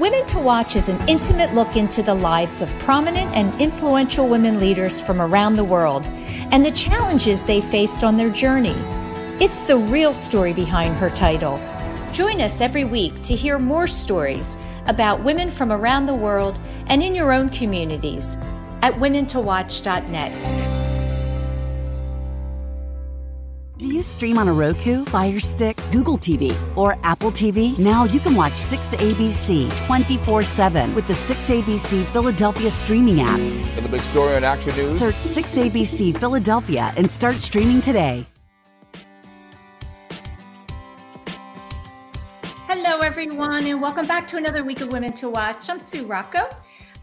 Women to Watch is an intimate look into the lives of prominent and influential women leaders from around the world and the challenges they faced on their journey. It's the real story behind her title. Join us every week to hear more stories about women from around the world and in your own communities at womentowatch.net. Do you stream on a Roku, Fire Stick, Google TV, or Apple TV? Now you can watch 6ABC 24 7 with the 6ABC Philadelphia streaming app. For the big story on Action News, search 6ABC Philadelphia and start streaming today. Hello, everyone, and welcome back to another week of Women to Watch. I'm Sue Rocco.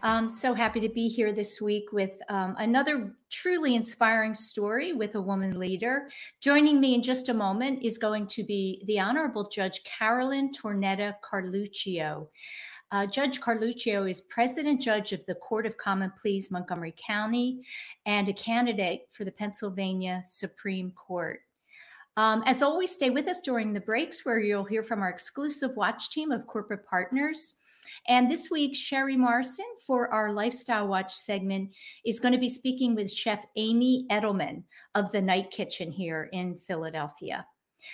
I'm so happy to be here this week with um, another truly inspiring story with a woman leader. Joining me in just a moment is going to be the Honorable Judge Carolyn Tornetta Carluccio. Uh, judge Carluccio is President Judge of the Court of Common Pleas, Montgomery County, and a candidate for the Pennsylvania Supreme Court. Um, as always, stay with us during the breaks where you'll hear from our exclusive watch team of corporate partners. And this week, Sherry Morrison for our Lifestyle Watch segment is going to be speaking with Chef Amy Edelman of the Night Kitchen here in Philadelphia.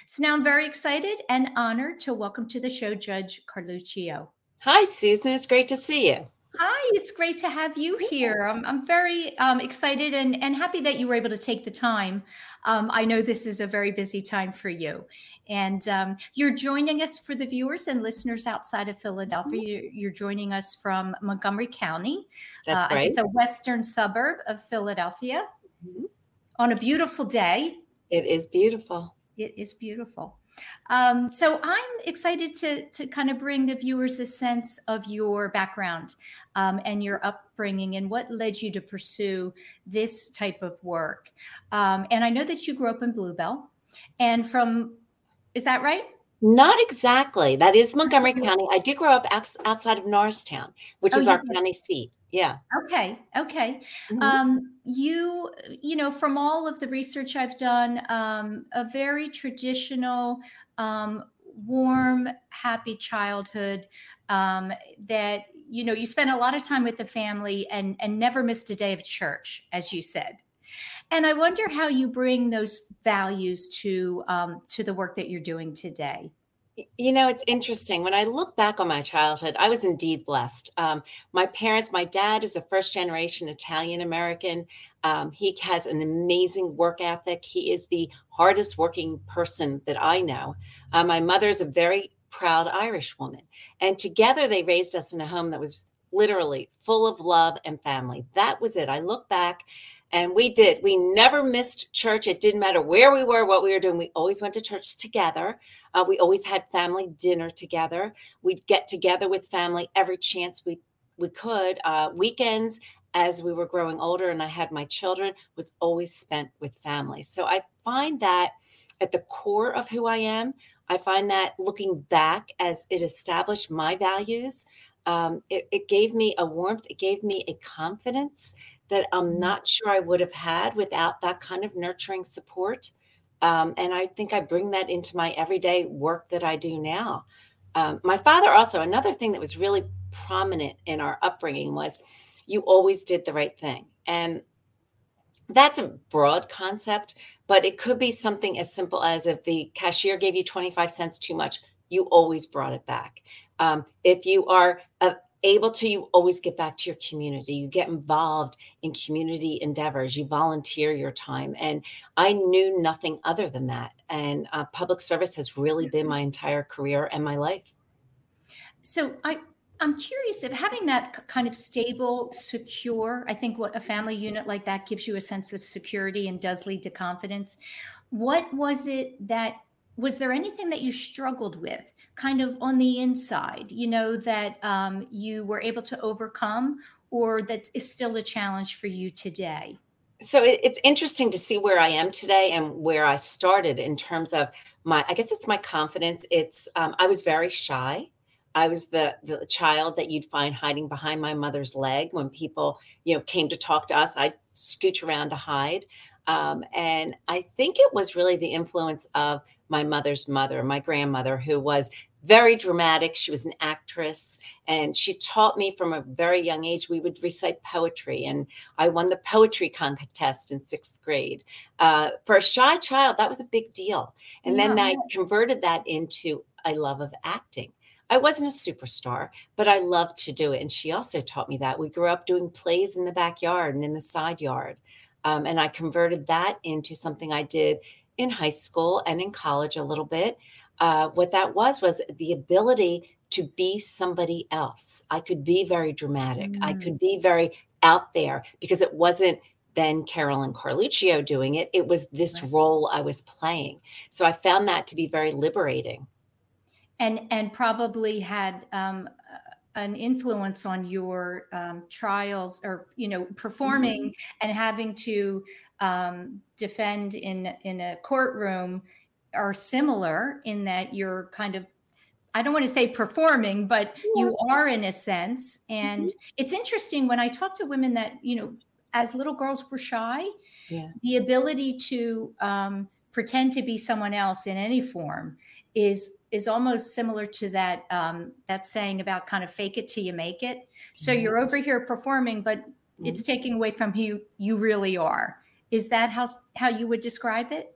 So now I'm very excited and honored to welcome to the show Judge Carluccio. Hi, Susan. It's great to see you. Hi, it's great to have you here. I'm, I'm very um, excited and, and happy that you were able to take the time. Um, I know this is a very busy time for you. And um, you're joining us for the viewers and listeners outside of Philadelphia. You're, you're joining us from Montgomery County, That's uh, right. It's a western suburb of Philadelphia mm-hmm. on a beautiful day. It is beautiful. It is beautiful. Um, so I'm excited to to kind of bring the viewers a sense of your background um, and your upbringing and what led you to pursue this type of work. Um, and I know that you grew up in Bluebell, and from is that right? Not exactly. That is Montgomery County. I did grow up outside of Norristown, which oh, is our did. county seat. Yeah. Okay. Okay. Mm-hmm. Um, you, you know, from all of the research I've done, um, a very traditional, um, warm, happy childhood. Um, that you know, you spent a lot of time with the family and and never missed a day of church, as you said. And I wonder how you bring those values to um, to the work that you're doing today. You know, it's interesting. When I look back on my childhood, I was indeed blessed. Um, my parents, my dad is a first generation Italian American. Um, he has an amazing work ethic. He is the hardest working person that I know. Uh, my mother is a very proud Irish woman. And together they raised us in a home that was literally full of love and family. That was it. I look back and we did. We never missed church. It didn't matter where we were, what we were doing. We always went to church together. Uh, we always had family dinner together. We'd get together with family every chance we we could. Uh, weekends, as we were growing older, and I had my children, was always spent with family. So I find that at the core of who I am, I find that looking back as it established my values, um, it, it gave me a warmth, it gave me a confidence that I'm mm-hmm. not sure I would have had without that kind of nurturing support. Um, and I think I bring that into my everyday work that I do now. Um, my father also, another thing that was really prominent in our upbringing was you always did the right thing. And that's a broad concept, but it could be something as simple as if the cashier gave you 25 cents too much, you always brought it back. Um, if you are uh, able to, you always get back to your community. You get involved in community endeavors. You volunteer your time. And I knew nothing other than that. And uh, public service has really been my entire career and my life. So I, I'm curious if having that kind of stable, secure, I think what a family unit like that gives you a sense of security and does lead to confidence. What was it that was there anything that you struggled with kind of on the inside, you know, that um, you were able to overcome or that is still a challenge for you today? So it's interesting to see where I am today and where I started in terms of my, I guess it's my confidence. It's, um, I was very shy. I was the the child that you'd find hiding behind my mother's leg when people, you know, came to talk to us. I'd scooch around to hide. Um, and I think it was really the influence of my mother's mother, my grandmother, who was very dramatic. She was an actress and she taught me from a very young age. We would recite poetry, and I won the poetry contest in sixth grade. Uh, for a shy child, that was a big deal. And yeah. then I converted that into a love of acting. I wasn't a superstar, but I loved to do it. And she also taught me that. We grew up doing plays in the backyard and in the side yard. Um, and I converted that into something I did in high school and in college a little bit. Uh, what that was was the ability to be somebody else. I could be very dramatic. Mm. I could be very out there because it wasn't then Carolyn Carluccio doing it. It was this right. role I was playing. So I found that to be very liberating. And and probably had um, an influence on your um, trials or you know performing mm-hmm. and having to um, defend in in a courtroom are similar in that you're kind of I don't want to say performing, but you are in a sense. And mm-hmm. it's interesting when I talk to women that, you know, as little girls were shy, yeah. the ability to um, pretend to be someone else in any form is is almost similar to that um, that saying about kind of fake it till you make it. So mm-hmm. you're over here performing, but mm-hmm. it's taking away from who you really are. Is that how how you would describe it?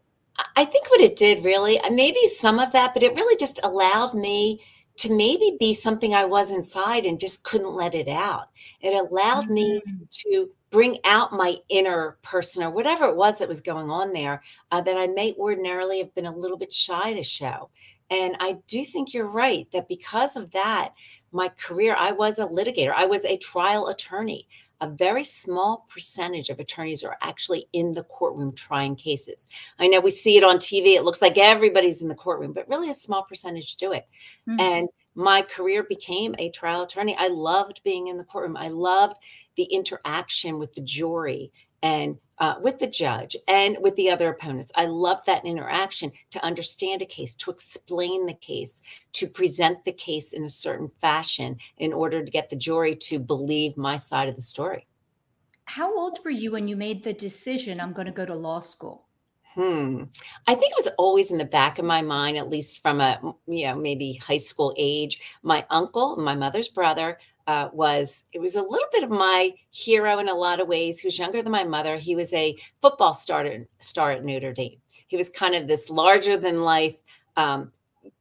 I think what it did really, uh, maybe some of that, but it really just allowed me to maybe be something I was inside and just couldn't let it out. It allowed mm-hmm. me to bring out my inner person or whatever it was that was going on there uh, that I may ordinarily have been a little bit shy to show. And I do think you're right that because of that, my career, I was a litigator, I was a trial attorney a very small percentage of attorneys are actually in the courtroom trying cases. I know we see it on TV, it looks like everybody's in the courtroom, but really a small percentage do it. Mm-hmm. And my career became a trial attorney. I loved being in the courtroom. I loved the interaction with the jury and uh, with the judge and with the other opponents. I love that interaction to understand a case, to explain the case, to present the case in a certain fashion in order to get the jury to believe my side of the story. How old were you when you made the decision, I'm going to go to law school? Hmm. I think it was always in the back of my mind, at least from a, you know, maybe high school age. My uncle, my mother's brother, uh, was it was a little bit of my hero in a lot of ways. He was younger than my mother. He was a football starter star at Notre Dame. He was kind of this larger than life um,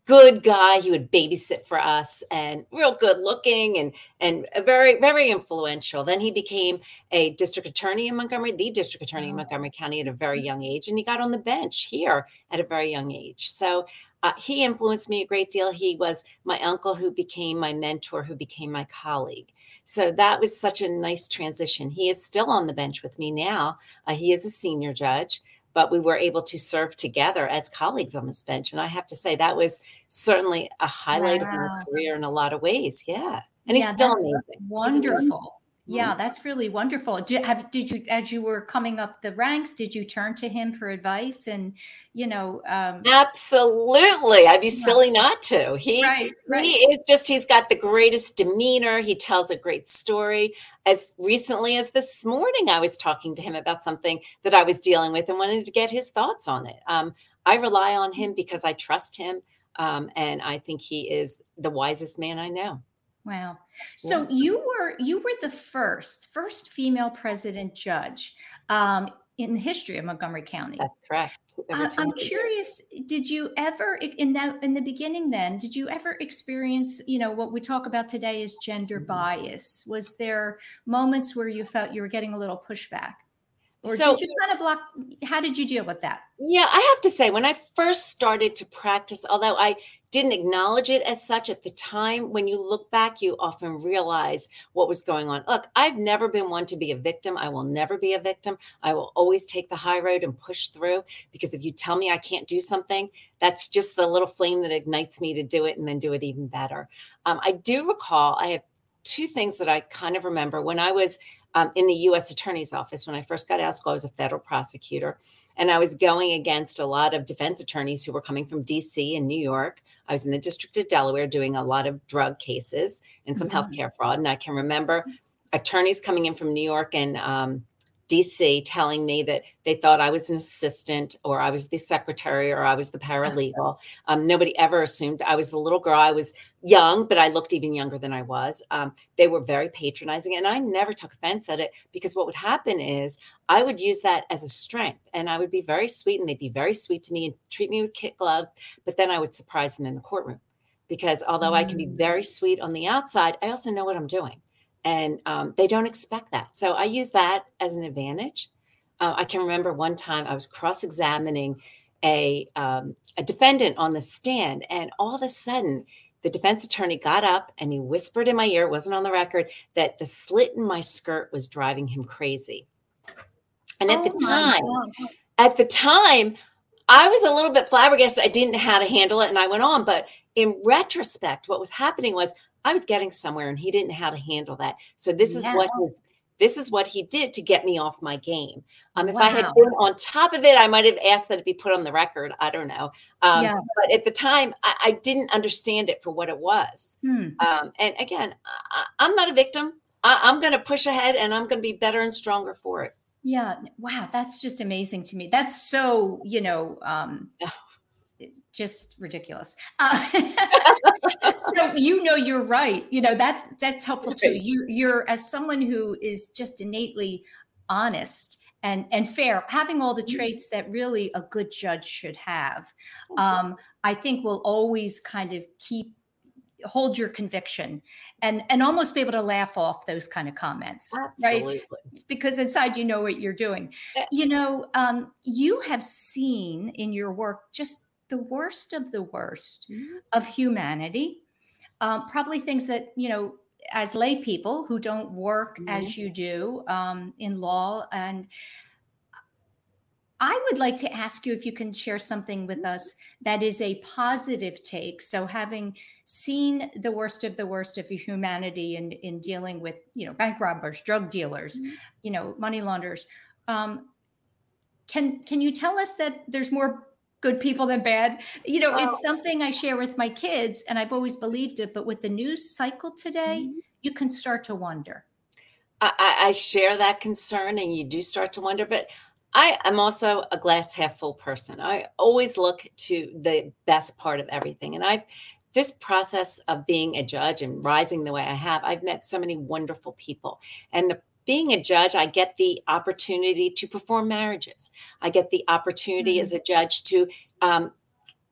good guy. He would babysit for us and real good looking and and very very influential. Then he became a district attorney in Montgomery, the district attorney in Montgomery County at a very young age, and he got on the bench here at a very young age. So uh, he influenced me a great deal. He was my uncle who became my mentor, who became my colleague. So that was such a nice transition. He is still on the bench with me now. Uh, he is a senior judge, but we were able to serve together as colleagues on this bench. And I have to say, that was certainly a highlight wow. of my career in a lot of ways. Yeah. And yeah, he's still amazing. Wonderful. Yeah, that's really wonderful. Did, have, did you, as you were coming up the ranks, did you turn to him for advice? And you know, um, absolutely. I'd be yeah. silly not to. He, right, right. he is just. He's got the greatest demeanor. He tells a great story. As recently as this morning, I was talking to him about something that I was dealing with and wanted to get his thoughts on it. Um, I rely on him because I trust him, um, and I think he is the wisest man I know. Wow. So you were you were the first first female president judge um, in the history of Montgomery County. That's correct. Uh, I'm curious. Did you ever in that in the beginning? Then did you ever experience you know what we talk about today is gender mm-hmm. bias? Was there moments where you felt you were getting a little pushback? Or so, did you kind of block? How did you deal with that? Yeah, I have to say, when I first started to practice, although I didn't acknowledge it as such at the time. When you look back, you often realize what was going on. Look, I've never been one to be a victim. I will never be a victim. I will always take the high road and push through because if you tell me I can't do something, that's just the little flame that ignites me to do it and then do it even better. Um, I do recall, I have two things that I kind of remember when I was um, in the U.S. Attorney's Office. When I first got out of school, I was a federal prosecutor. And I was going against a lot of defense attorneys who were coming from DC and New York. I was in the District of Delaware doing a lot of drug cases and some mm-hmm. healthcare fraud. And I can remember attorneys coming in from New York and um, DC telling me that they thought I was an assistant or I was the secretary or I was the paralegal. Um, nobody ever assumed I was the little girl. I was young, but I looked even younger than I was. Um, they were very patronizing, and I never took offense at it because what would happen is I would use that as a strength and I would be very sweet and they'd be very sweet to me and treat me with kit gloves, but then I would surprise them in the courtroom because although mm. I can be very sweet on the outside, I also know what I'm doing and um, they don't expect that. So I use that as an advantage. Uh, I can remember one time I was cross-examining a um, a defendant on the stand, and all of a sudden, the defense attorney got up and he whispered in my ear. It wasn't on the record that the slit in my skirt was driving him crazy. And at oh the time, at the time, I was a little bit flabbergasted. I didn't know how to handle it, and I went on. But in retrospect, what was happening was I was getting somewhere and he didn't know how to handle that. So this is what his this is what he did to get me off my game. Um, if wow. I had been on top of it, I might have asked that it be put on the record. I don't know. Um, yeah. But at the time, I, I, didn't understand it for what it was. Hmm. Um, and again, I, am not a victim. I, am going to push ahead and I'm going to be better and stronger for it. Yeah. Wow. That's just amazing to me. That's so, you know, um, just ridiculous. Uh, so you know you're right. You know that that's helpful too. You you're as someone who is just innately honest and and fair, having all the mm-hmm. traits that really a good judge should have. Um, I think will always kind of keep hold your conviction and and almost be able to laugh off those kind of comments Absolutely. right because inside you know what you're doing you know um, you have seen in your work just the worst of the worst mm-hmm. of humanity. Um, probably things that, you know, as lay people who don't work mm-hmm. as you do um, in law. And I would like to ask you if you can share something with us that is a positive take. So, having seen the worst of the worst of humanity in, in dealing with, you know, bank robbers, drug dealers, mm-hmm. you know, money launderers, um, can can you tell us that there's more good people than bad. You know, oh. it's something I share with my kids, and I've always believed it. But with the news cycle today, mm-hmm. you can start to wonder. I, I, share that concern, and you do start to wonder. But I am also a glass half full person. I always look to the best part of everything, and I've this process of being a judge and rising the way I have, I've met so many wonderful people. And the being a judge, I get the opportunity to perform marriages. I get the opportunity mm-hmm. as a judge to um,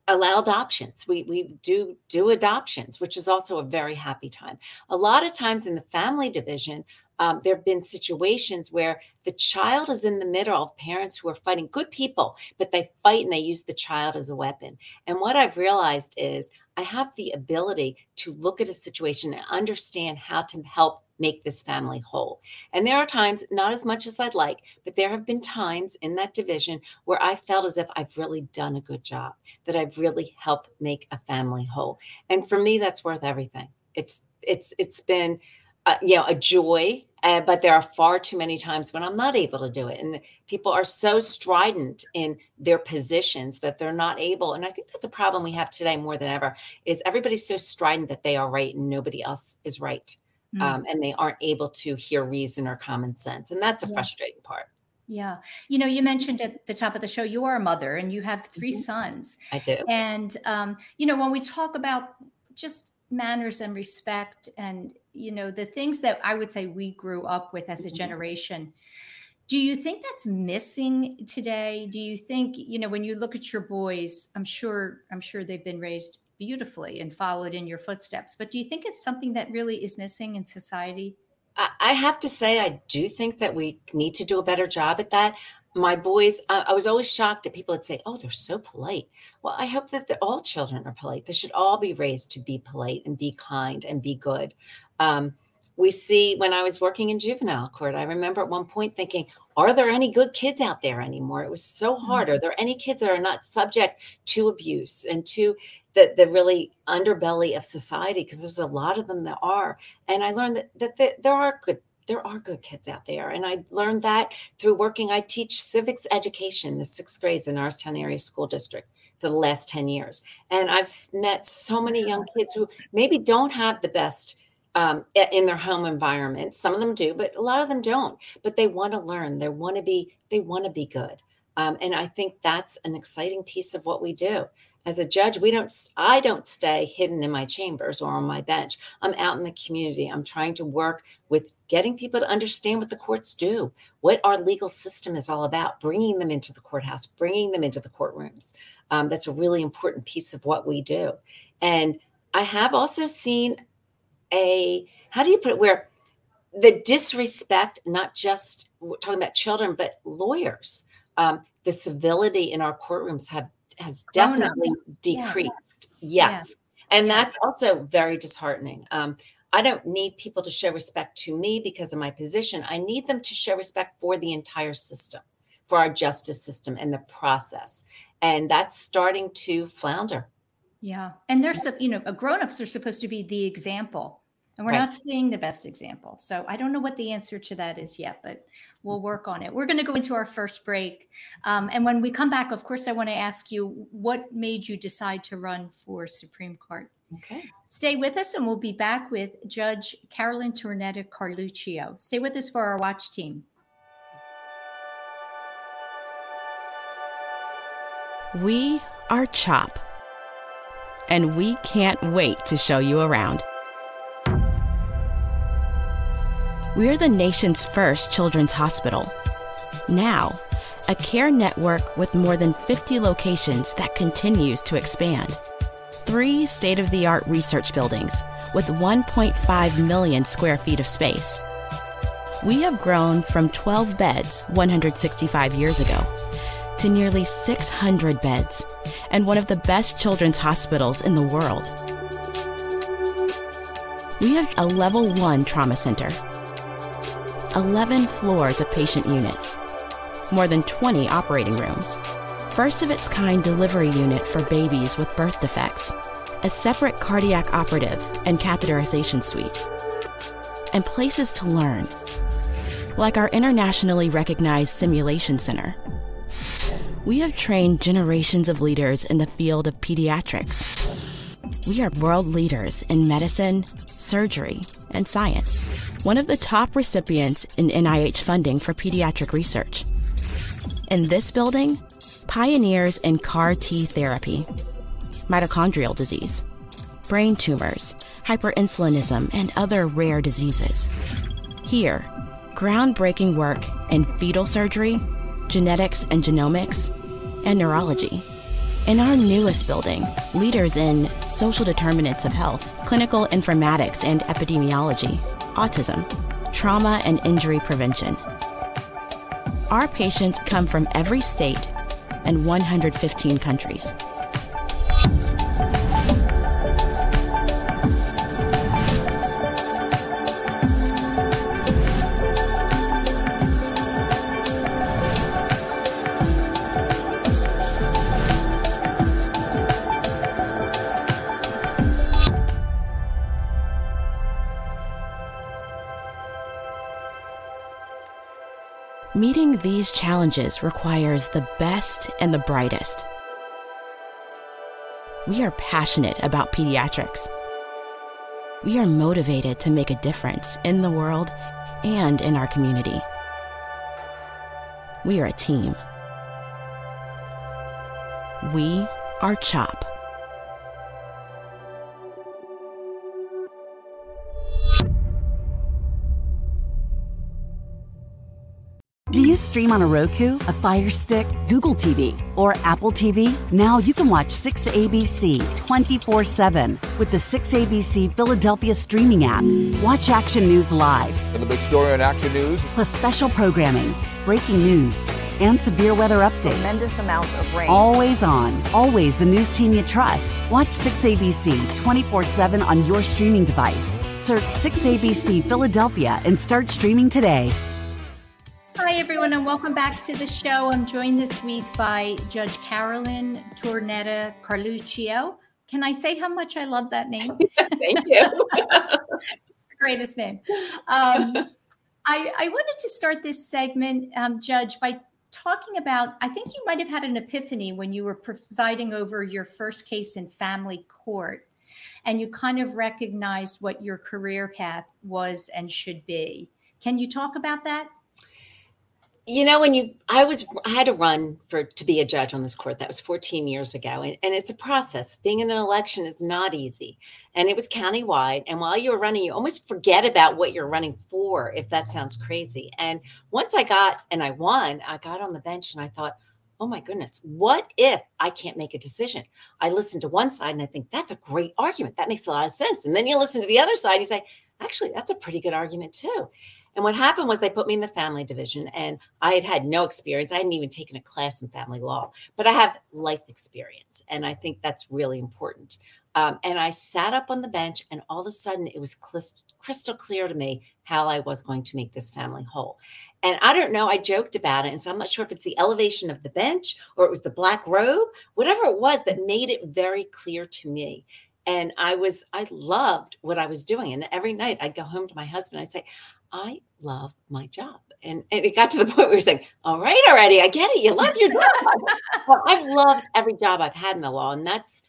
allow adoptions. We we do do adoptions, which is also a very happy time. A lot of times in the family division, um, there have been situations where the child is in the middle of parents who are fighting good people, but they fight and they use the child as a weapon. And what I've realized is I have the ability to look at a situation and understand how to help make this family whole. And there are times, not as much as I'd like, but there have been times in that division where I felt as if I've really done a good job, that I've really helped make a family whole. And for me, that's worth everything. It's it's it's been uh, you know, a joy. Uh, but there are far too many times when I'm not able to do it. And people are so strident in their positions that they're not able. And I think that's a problem we have today more than ever is everybody's so strident that they are right and nobody else is right. Mm. Um, and they aren't able to hear reason or common sense. And that's a yeah. frustrating part. Yeah. You know, you mentioned at the top of the show, you are a mother and you have 3 mm-hmm. sons. I do. And, um, you know, when we talk about just manners and respect and, you know, the things that I would say we grew up with as a mm-hmm. generation, do you think that's missing today? Do you think, you know, when you look at your boys, I'm sure, I'm sure they've been raised beautifully and followed in your footsteps, but do you think it's something that really is missing in society? I have to say, I do think that we need to do a better job at that. My boys, I was always shocked that people would say, "Oh, they're so polite." Well, I hope that the, all children are polite. They should all be raised to be polite and be kind and be good. Um, we see when I was working in juvenile court, I remember at one point thinking, are there any good kids out there anymore? It was so hard. Mm-hmm. Are there any kids that are not subject to abuse and to the, the really underbelly of society? Because there's a lot of them that are. And I learned that, that, that there are good there are good kids out there. And I learned that through working. I teach civics education, the sixth grades in Norristown Area School District for the last 10 years. And I've met so many young kids who maybe don't have the best um, in their home environment. Some of them do, but a lot of them don't. But they want to learn. They want to be. They want to be good. Um, and I think that's an exciting piece of what we do. As a judge, we don't. I don't stay hidden in my chambers or on my bench. I'm out in the community. I'm trying to work with getting people to understand what the courts do, what our legal system is all about, bringing them into the courthouse, bringing them into the courtrooms. Um, that's a really important piece of what we do. And I have also seen a how do you put it where the disrespect not just talking about children but lawyers um, the civility in our courtrooms have has definitely decreased yes, yes. yes. and that's also very disheartening um, i don't need people to show respect to me because of my position i need them to show respect for the entire system for our justice system and the process and that's starting to flounder yeah. And there's, you know, grown-ups are supposed to be the example. And we're right. not seeing the best example. So I don't know what the answer to that is yet, but we'll work on it. We're going to go into our first break. Um, and when we come back, of course, I want to ask you what made you decide to run for Supreme Court? Okay. Stay with us, and we'll be back with Judge Carolyn Tornetta Carluccio. Stay with us for our watch team. We are CHOP and we can't wait to show you around. We're the nation's first children's hospital. Now, a care network with more than 50 locations that continues to expand. Three state of the art research buildings with 1.5 million square feet of space. We have grown from 12 beds 165 years ago to nearly 600 beds and one of the best children's hospitals in the world. We have a level 1 trauma center, 11 floors of patient units, more than 20 operating rooms, first of its kind delivery unit for babies with birth defects, a separate cardiac operative and catheterization suite, and places to learn, like our internationally recognized simulation center we have trained generations of leaders in the field of pediatrics. We are world leaders in medicine, surgery, and science. One of the top recipients in NIH funding for pediatric research. In this building, pioneers in CAR T therapy, mitochondrial disease, brain tumors, hyperinsulinism, and other rare diseases. Here, groundbreaking work in fetal surgery genetics and genomics, and neurology. In our newest building, leaders in social determinants of health, clinical informatics and epidemiology, autism, trauma and injury prevention. Our patients come from every state and 115 countries. Meeting these challenges requires the best and the brightest. We are passionate about pediatrics. We are motivated to make a difference in the world and in our community. We are a team. We are CHOP. Do you stream on a Roku, a Fire Stick, Google TV, or Apple TV? Now you can watch 6ABC 24 7 with the 6ABC Philadelphia streaming app. Watch Action News live. And the big story on Action News. Plus special programming, breaking news, and severe weather updates. Tremendous amounts of rain. Always on. Always the news team you trust. Watch 6ABC 24 7 on your streaming device. Search 6ABC Philadelphia and start streaming today. Hi, everyone, and welcome back to the show. I'm joined this week by Judge Carolyn Tornetta Carluccio. Can I say how much I love that name? Thank you. it's the greatest name. Um, I, I, wanted to start this segment, um, Judge, by talking about I think you might have had an epiphany when you were presiding over your first case in family court, and you kind of recognized what your career path was and should be. Can you talk about that? You know when you i was i had to run for to be a judge on this court. That was 14 years ago. And, and it's a process. Being in an election is not easy. And it was countywide. And while you were running you almost forget about what you're running for if that sounds crazy. And once i got and i won i got on the bench and i thought oh my goodness what if i can't make a decision? I listen to one side and i think that's a great argument. That makes a lot of sense. And then you listen to the other side and you say actually that's a pretty good argument too and what happened was they put me in the family division, and I had had no experience. I hadn't even taken a class in family law, but I have life experience. And I think that's really important. Um, and I sat up on the bench, and all of a sudden it was crystal clear to me how I was going to make this family whole. And I don't know, I joked about it. And so I'm not sure if it's the elevation of the bench or it was the black robe, whatever it was that made it very clear to me and i was i loved what i was doing and every night i'd go home to my husband i'd say I love my job. And, and it got to the point where you're saying, all right, already, I get it. You love your job. well, I've loved every job I've had in the law. And that's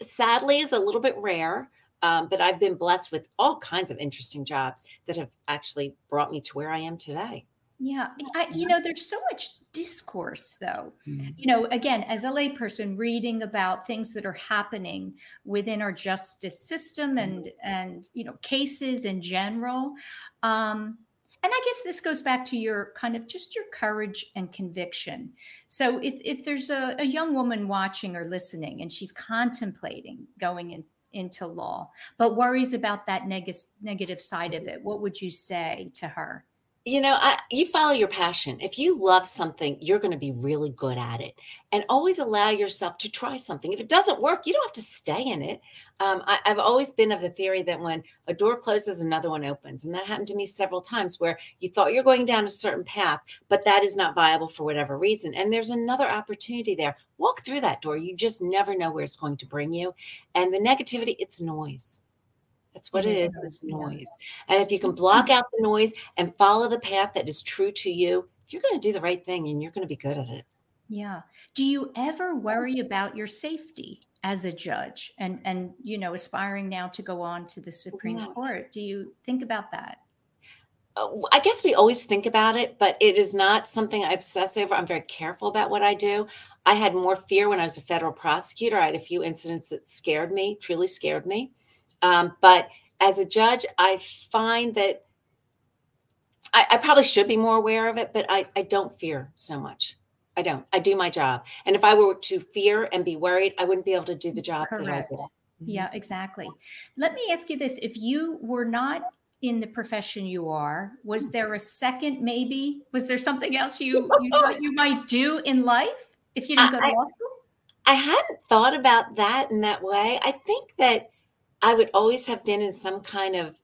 sadly is a little bit rare. Um, but I've been blessed with all kinds of interesting jobs that have actually brought me to where I am today. Yeah. I, you know, there's so much discourse though mm-hmm. you know again as a layperson reading about things that are happening within our justice system mm-hmm. and and you know cases in general um and i guess this goes back to your kind of just your courage and conviction so if if there's a, a young woman watching or listening and she's contemplating going in into law but worries about that neg- negative side of it what would you say to her you know I, you follow your passion. If you love something you're going to be really good at it. And always allow yourself to try something. If it doesn't work you don't have to stay in it. Um, I, have always been of the theory that when a door closes another one opens. And that happened to me several times where you thought you're going down a certain path but that is not viable for whatever reason. And there's another opportunity there. Walk through that door. You just never know where it's going to bring you. And the negativity it's noise that's what it is, this noise. And if you can block out the noise and follow the path that is true to you, you're going to do the right thing and you're going to be good at it. Yeah. Do you ever worry about your safety as a judge and and you know aspiring now to go on to the Supreme yeah. Court? Do you think about that? Uh, I guess we always think about it, but it is not something I obsess over. I'm very careful about what I do. I had more fear when I was a federal prosecutor. I had a few incidents that scared me, truly scared me. Um, but as a judge, I find that I, I, probably should be more aware of it, but I, I don't fear so much. I don't. I do my job. And if I were to fear and be worried, I wouldn't be able to do the job Correct. that I did. Mm-hmm. Yeah, exactly. Let me ask you this. If you were not in the profession you are, was there a second maybe? Was there something else you, you thought you might do in life if you didn't go to law school? I hadn't thought about that in that way. I think that I would always have been in some kind of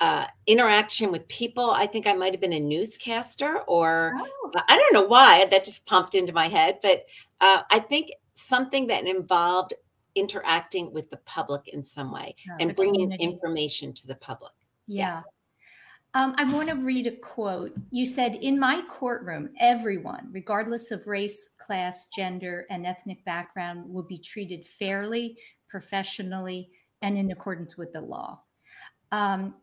uh, interaction with people. I think I might have been a newscaster, or oh. I don't know why that just pumped into my head, but uh, I think something that involved interacting with the public in some way and bringing community. information to the public. Yeah. Yes. Um, I want to read a quote. You said, In my courtroom, everyone, regardless of race, class, gender, and ethnic background, will be treated fairly, professionally, and in accordance with the law. Um,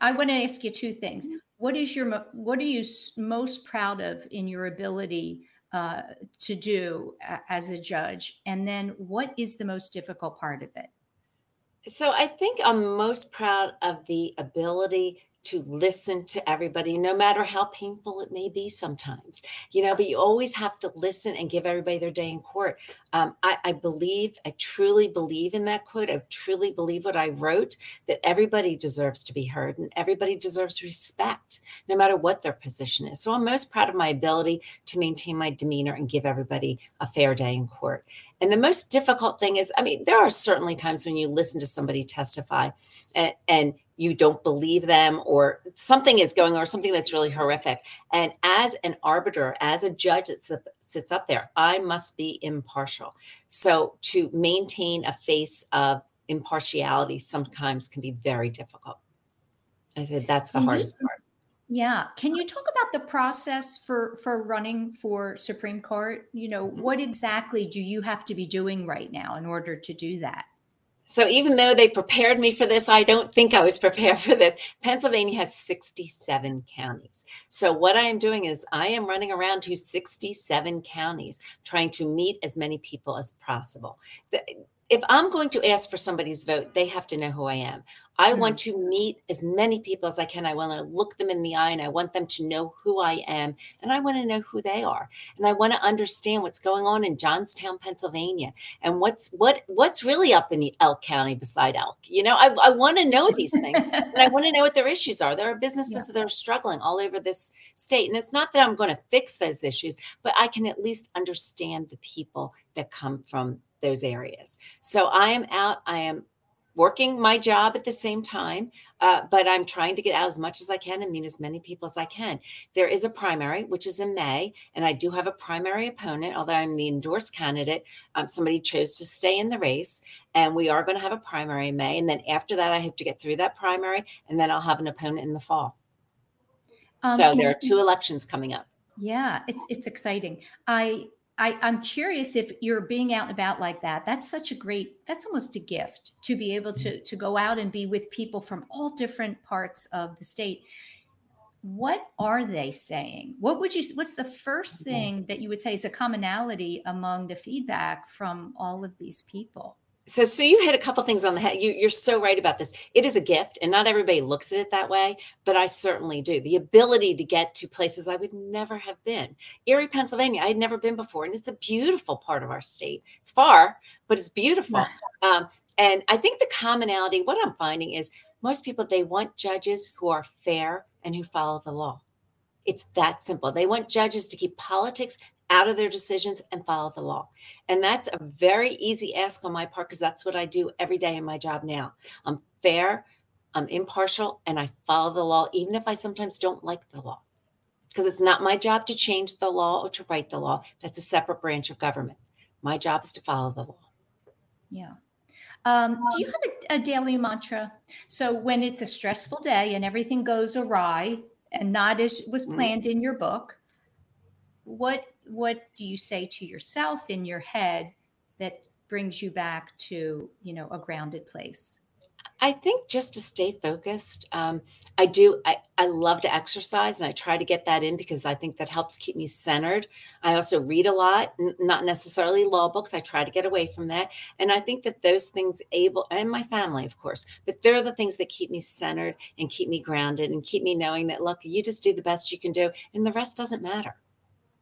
I want to ask you two things. What is your what are you most proud of in your ability uh, to do as a judge, and then what is the most difficult part of it? So I think I'm most proud of the ability to listen to everybody, no matter how painful it may be sometimes, you know, but you always have to listen and give everybody their day in court. Um, I, I believe, I truly believe in that quote. I truly believe what I wrote that everybody deserves to be heard and everybody deserves respect, no matter what their position is. So I'm most proud of my ability to maintain my demeanor and give everybody a fair day in court. And the most difficult thing is, I mean, there are certainly times when you listen to somebody testify and, and you don't believe them or something is going on or something that's really horrific. And as an arbiter, as a judge that sits up there, I must be impartial. So to maintain a face of impartiality sometimes can be very difficult. I said that's the mm-hmm. hardest part. Yeah. Can you talk about the process for for running for Supreme Court? You know, mm-hmm. what exactly do you have to be doing right now in order to do that? So even though they prepared me for this, I don't think I was prepared for this. Pennsylvania has 67 counties. So what I am doing is I am running around to 67 counties trying to meet as many people as possible. The, if I'm going to ask for somebody's vote, they have to know who I am. I mm-hmm. want to meet as many people as I can. I want to look them in the eye and I want them to know who I am and I want to know who they are. And I want to understand what's going on in Johnstown, Pennsylvania and what's what what's really up in Elk County beside Elk. You know, I, I want to know these things and I want to know what their issues are. There are businesses yeah. that are struggling all over this state. And it's not that I'm going to fix those issues, but I can at least understand the people that come from those areas. So I am out, I am working my job at the same time, uh, but I'm trying to get out as much as I can and meet as many people as I can. There is a primary, which is in May, and I do have a primary opponent, although I'm the endorsed candidate. Um, somebody chose to stay in the race, and we are going to have a primary in May. And then after that, I hope to get through that primary, and then I'll have an opponent in the fall. Um, so there are two elections coming up. Yeah, it's it's exciting. I I, I'm curious if you're being out and about like that. That's such a great, that's almost a gift to be able to, to go out and be with people from all different parts of the state. What are they saying? What would you, what's the first mm-hmm. thing that you would say is a commonality among the feedback from all of these people? So so you hit a couple things on the head. You, you're so right about this. It is a gift and not everybody looks at it that way but i certainly do. The ability to get to places i would never have been. Erie pennsylvania i had never been before and it's a beautiful part of our state. It's far but it's beautiful. Yeah. um, and i think the commonality what i'm finding is most people they want judges who are fair and who follow the law. It's that simple. They want judges to keep politics out of their decisions and follow the law. And that's a very easy ask on my part because that's what I do every day in my job now. I'm fair, I'm impartial, and I follow the law, even if I sometimes don't like the law. Because it's not my job to change the law or to write the law. That's a separate branch of government. My job is to follow the law. Yeah. Um, do you have a, a daily mantra? So when it's a stressful day and everything goes awry and not as was mm-hmm. planned in your book, what what do you say to yourself in your head that brings you back to you know a grounded place I think just to stay focused. Um, I do. I, I love to exercise, and I try to get that in because I think that helps keep me centered. I also read a lot, n- not necessarily law books. I try to get away from that, and I think that those things able, and my family, of course, but they're the things that keep me centered and keep me grounded and keep me knowing that look, you just do the best you can do, and the rest doesn't matter.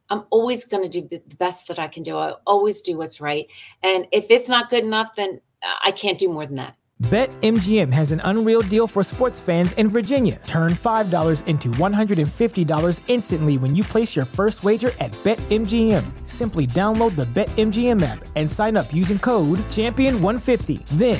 I'm always going to do the best that I can do. I always do what's right. And if it's not good enough, then I can't do more than that. BetMGM has an unreal deal for sports fans in Virginia. Turn $5 into $150 instantly when you place your first wager at BetMGM. Simply download the BetMGM app and sign up using code Champion150. Then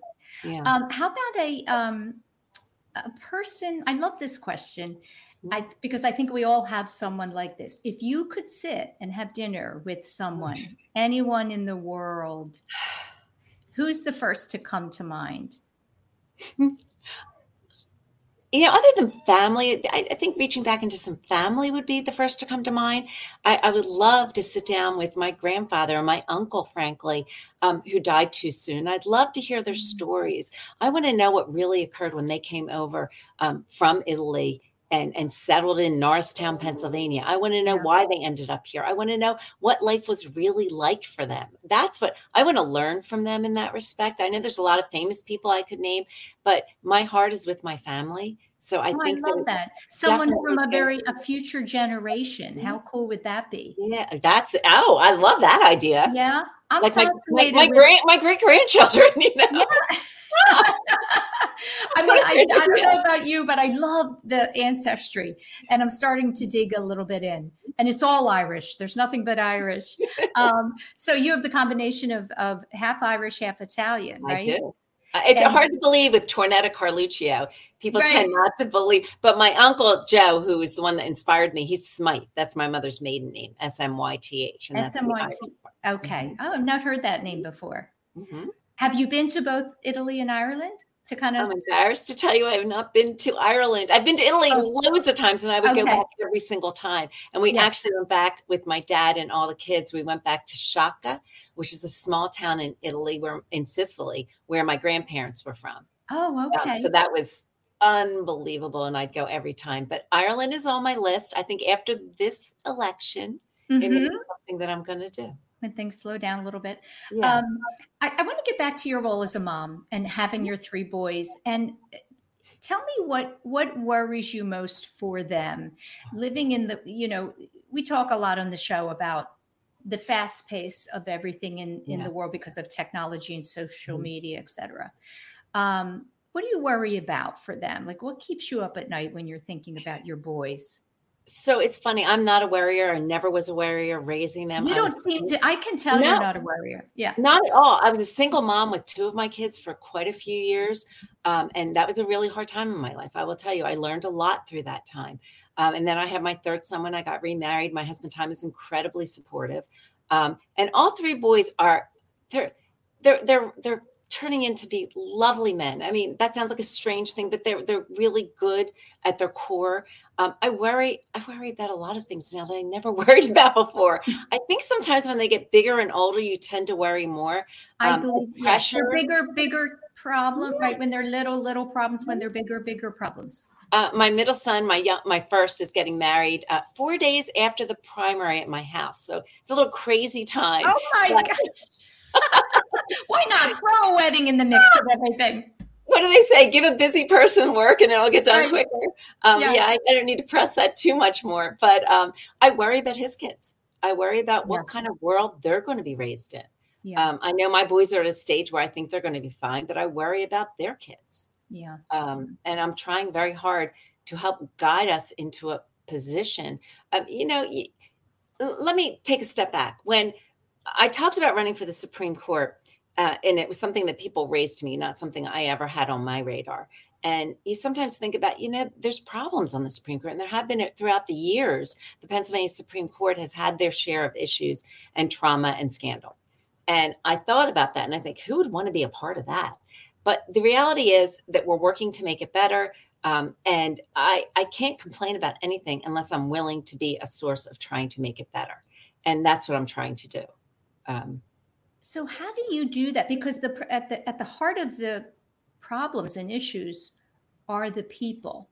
Yeah. Um, how about a um, a person? I love this question. I because I think we all have someone like this. If you could sit and have dinner with someone, anyone in the world, who's the first to come to mind? you know, other than family, I, I think reaching back into some family would be the first to come to mind. I, I would love to sit down with my grandfather or my uncle, frankly, um, who died too soon. I'd love to hear their stories. I want to know what really occurred when they came over um, from Italy and, and settled in Norristown, mm-hmm. Pennsylvania. I want to know why they ended up here. I want to know what life was really like for them. That's what I want to learn from them in that respect. I know there's a lot of famous people I could name, but my heart is with my family. So I Oh, I think love that, that. Someone from a very a future generation. How cool would that be? yeah, that's oh, I love that idea. Yeah, I'm like my, my, fascinated. my with- grand my great grandchildren, you know. Yeah. I mean, I, I don't know about you, but I love the ancestry, and I'm starting to dig a little bit in. And it's all Irish. There's nothing but Irish. Um, so you have the combination of of half Irish, half Italian, I do. Uh, It's And- hard to believe with Tornetta Carluccio. People Right. tend not to believe. But my uncle Joe, who is the one that inspired me, he's Smythe. That's my mother's maiden name, S M Y T H. that's the SMYT. Irish Okay. Oh, I've not heard that name before. Mhm. Have you been to both Italy and Ireland to kind of? I'm embarrassed to tell you I have not been to Ireland. I've been to Italy Oh. loads of times and I would go back every single time. And we Yeah. actually went back with my dad and all the kids. We went back to Sciacca, which is a small town in Italy where in Sicily where my grandparents were from. oh, Um, okay. so that was unbelievable and I'd go every time. But Ireland is on my list. I think after this election, it may be something that I'm going to do. When things slow down a little bit. Yeah. Um, I, I want to get back to your role as a mom and having your three boys. And uh, tell me what what worries you most for them, living in the. You know, we talk a lot on the show about the fast pace of everything in in Yeah. the world because of technology and social Mhm. media, et cetera. Um, what do you worry about for them? Like, what keeps you up at night when you're thinking about your boys? So it's funny. I'm not a worrier. I never was a worrier raising them. You don't seem to. I can tell No. you're not a worrier. Yeah. Not at all. I was a single mom with two of my kids for quite a few years. Um, and that was a really hard time in my life. I will tell you, I learned a lot through that time. Um, and then I had my third son when I got remarried. My husband, Tom, is incredibly supportive. Um, and all three boys are, they're, they're, they're, they're turning into be lovely men. I mean, that sounds like a strange thing, but they're, they're really good at their core. Um, I worry, I worry about a lot of things now that I never worried about before. I think sometimes when they get bigger and older, you tend to worry more. I um, believe yes, bigger, bigger problem, right? When they're little, little problems. When they're bigger, bigger problems. Uh, my middle son, my young, my first, is getting married uh, four days after the primary at my house. So it's a little crazy time. Oh my But- god! Why not throw a wedding in the mix of everything? What do they say? Give a busy person work and it'll get done Right. quicker. Um, Yeah. yeah, I, I don't need to press that too much more. But um, I worry about his kids. I worry about what Yeah. kind of world they're going to be raised in. Yeah. Um, I know my boys are at a stage where I think they're going to be fine, but I worry about their kids. yeah. um, and I'm trying very hard to help guide us into a position. You know, let me take a step back. When I talked about running for the Supreme Court, uh, and it was something that people raised to me, not something I ever had on my radar. And you sometimes think about, you know, there's problems on the Supreme Court, and there have been throughout the years. The Pennsylvania Supreme Court has had their share of issues and trauma and scandal. And I thought about that, and I think, who would want to be a part of that? But the reality is that we're working to make it better. Um, and I, I can't complain about anything unless I'm willing to be a source of trying to make it better. And that's what I'm trying to do. Um, So how do you do that? Because the at the at the heart of the problems and issues are the people,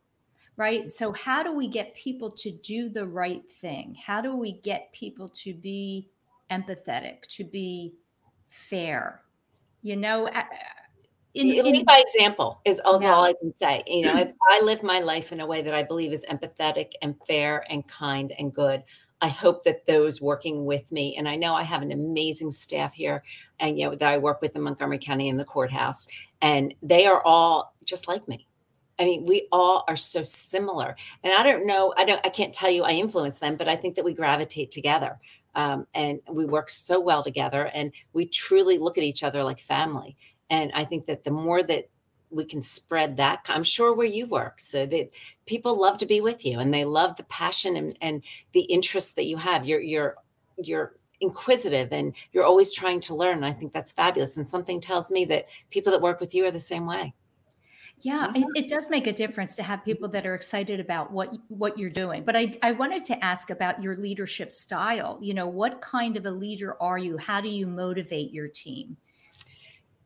right? So how do we get people to do the right thing? How do we get people to be empathetic, to be fair? You know, in, lead by example is, is Yeah. all I can say. You know, if I live my life in a way that I believe is empathetic and fair and kind and good, I hope that those working with me, and I know I have an amazing staff here, and you know that I work with in Montgomery County in the courthouse, and they are all just like me. I mean, we all are so similar, and I don't know, I don't, I can't tell you I influence them, but I think that we gravitate together, um, and we work so well together, and we truly look at each other like family. And I think that the more that we can spread that, I'm sure where you work, so that people love to be with you and they love the passion and, and the interest that you have. You're you're you're inquisitive and you're always trying to learn. And I think that's fabulous. And something tells me that people that work with you are the same way. Yeah, it, it does make a difference to have people that are excited about what what you're doing. But I I wanted to ask about your leadership style. You know, what kind of a leader are you? How do you motivate your team?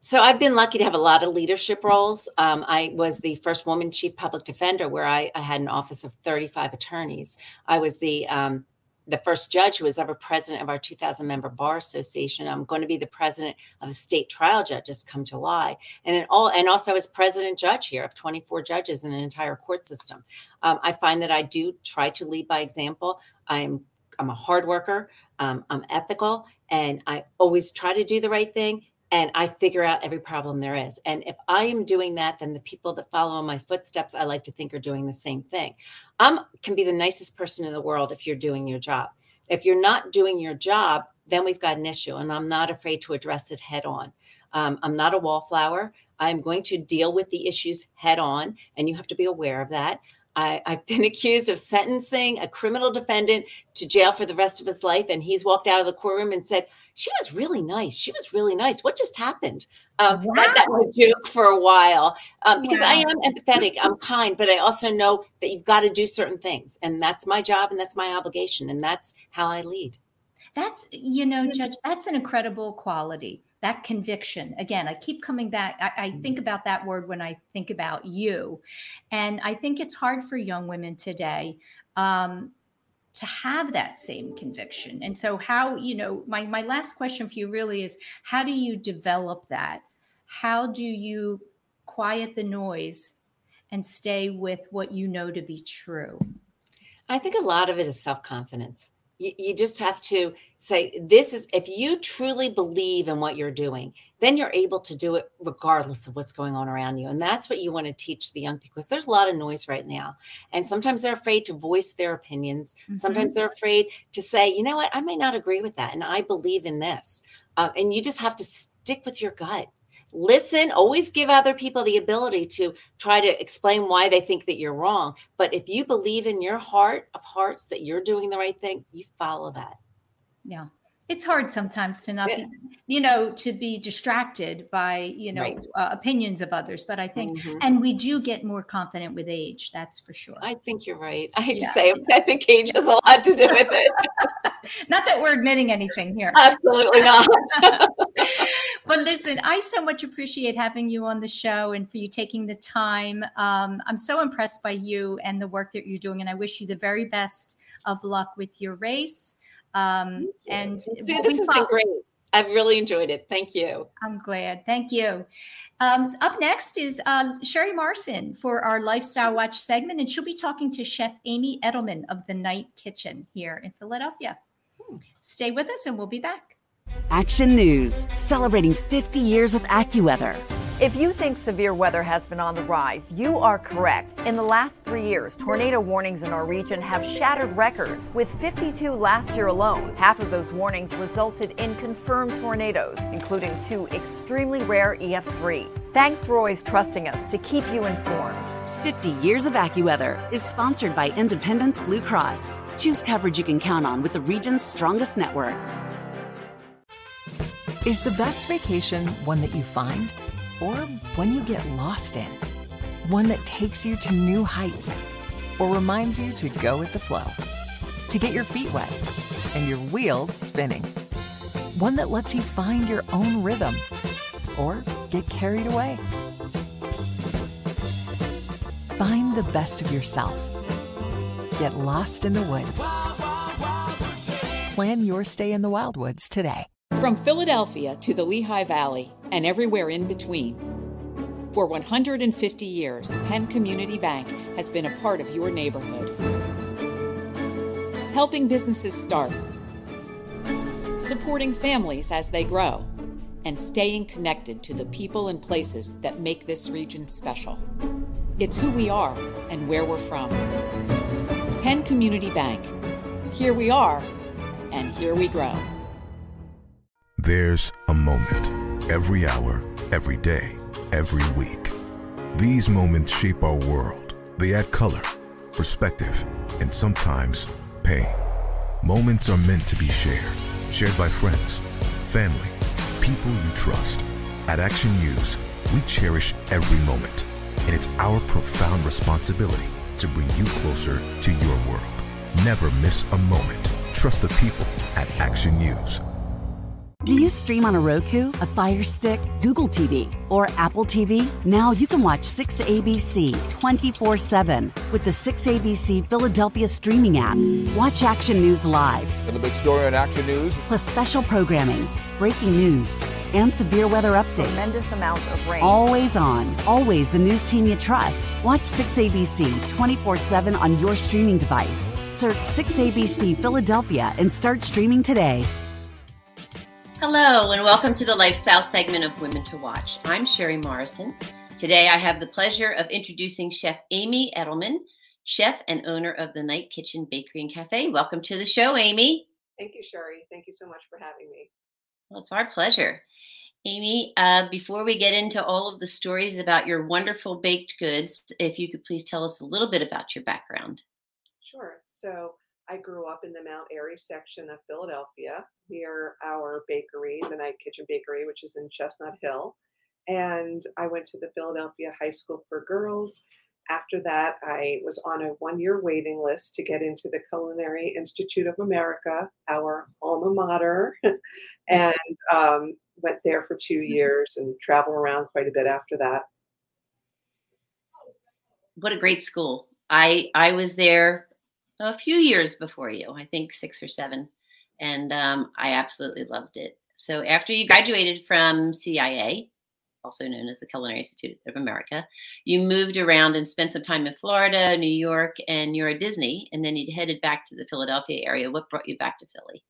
So I've been lucky to have a lot of leadership roles. Um, I was the first woman chief public defender, where I, I had an office of 35 attorneys. I was the um, the first judge who was ever president of our 2,000 member bar association. I'm going to be the president of the state trial judges come July, and all, and also as president judge here of 24 judges in an entire court system. Um, I find that I do try to lead by example. I'm I'm a hard worker. Um, I'm ethical, and I always try to do the right thing and I figure out every problem there is. And if I am doing that, then the people that follow in my footsteps, I like to think are doing the same thing. Um, can be the nicest person in the world if you're doing your job. If you're not doing your job, then we've got an issue, and I'm not afraid to address it head on. Um, I'm not a wallflower. I'm going to deal with the issues head on, and you have to be aware of that. I, I've been accused of sentencing a criminal defendant to jail for the rest of his life, and he's walked out of the courtroom and said, "She was really nice. She was really nice. What just happened?" Um, that, that was a joke for a while um, because I am empathetic. I'm kind, but I also know that you've got to do certain things, and that's my job and that's my obligation, and that's how I lead. That's, you know, Judge, that's an incredible quality. That conviction. Again, I keep coming back. I, I think about that word when I think about you. And I think it's hard for young women today um, to have that same conviction. And so, how, you know, my, my last question for you really is how do you develop that? How do you quiet the noise and stay with what you know to be true? I think a lot of it is self confidence. You, you just have to say, This is, if you truly believe in what you're doing, then you're able to do it regardless of what's going on around you. And that's what you want to teach the young people because there's a lot of noise right now. And sometimes they're afraid to voice their opinions. Sometimes they're afraid to say, You know what, I may not agree with that. And I believe in this. Uh, and you just have to stick with your gut listen always give other people the ability to try to explain why they think that you're wrong but if you believe in your heart of hearts that you're doing the right thing you follow that Yeah. It's hard sometimes to not Yeah. be, you know, to be distracted by, you know, Right. uh, opinions of others. But I think, Mhm. and we do get more confident with age. That's for sure. i think you're right i hate Yeah. to say it i think age has a lot to do with it not that we're admitting anything here. absolutely not but listen, I so much appreciate having you on the show and for you taking the time. Um, I'm so impressed by you and the work that you're doing, and I wish you the very best of luck with your race. Um, and See, this has been great I've really enjoyed it. Thank you. I'm glad. Thank you. Um, up next is uh, Sherry Morrison for our Lifestyle Watch segment, and she'll be talking to Chef Amy Edelman of the Night Kitchen here in Philadelphia. Stay with us, and we'll be back. Action News, celebrating 50 years with AccuWeather. If you think severe weather has been on the rise, you are correct. In the last three years, tornado warnings in our region have shattered records, with 52 last year alone. Half of those warnings resulted in confirmed tornadoes, including two extremely rare EF3s. Thanks for always trusting us to keep you informed. 50 Years of AccuWeather is sponsored by Independence Blue Cross. Choose coverage you can count on with the region's strongest network. Is the best vacation one that you find or one you get lost in? One that takes you to new heights or reminds you to go with the flow? To get your feet wet and your wheels spinning? One that lets you find your own rhythm or get carried away? Find the best of yourself. Get lost in the woods. Plan your stay in the Wildwoods today. From Philadelphia to the Lehigh Valley and everywhere in between. For 150 years, Penn Community Bank has been a part of your neighborhood. Helping businesses start, supporting families as they grow, and staying connected to the people and places that make this region special. It's who we are and where we're from. Penn Community Bank. Here we are, and here we grow. There's a moment every hour, every day, every week. These moments shape our world. They add color, perspective, and sometimes pain. Moments are meant to be shared, shared by friends, family, people you trust. At Action News, we cherish every moment, and it's our profound responsibility to bring you closer to your world. Never miss a moment. Trust the people at Action News. Do you stream on a Roku, a Fire Stick, Google TV, or Apple TV? Now you can watch 6ABC 24 7 with the 6ABC Philadelphia streaming app. Watch Action News live. And the big story on Action News. Plus special programming, breaking news, and severe weather updates. Tremendous amounts of rain. Always on, always the news team you trust. Watch 6ABC 24 7 on your streaming device. Search 6ABC Philadelphia and start streaming today. Hello, and welcome to the lifestyle segment of Women to Watch. I'm Sherry Morrison. Today, I have the pleasure of introducing Chef Amy Edelman, chef and owner of the Night Kitchen Bakery and Cafe. Welcome to the show, Amy. Thank you, Sherry. Thank you so much for having me. Well, it's our pleasure. Amy, uh, before we get into all of the stories about your wonderful baked goods, if you could please tell us a little bit about your background. Sure. So, I grew up in the Mount Airy section of Philadelphia near our bakery, the Night Kitchen Bakery, which is in Chestnut Hill. And I went to the Philadelphia High School for Girls. After that, I was on a one year waiting list to get into the Culinary Institute of America, our alma mater, and um, went there for two years and traveled around quite a bit after that. What a great school. I I was there a few years before you, I think six or seven, and um, I absolutely loved it. So after you graduated from CIA, also known as the Culinary Institute of America, you moved around and spent some time in Florida, New York, and at Disney, and then you headed back to the Philadelphia area. What brought you back to Philly?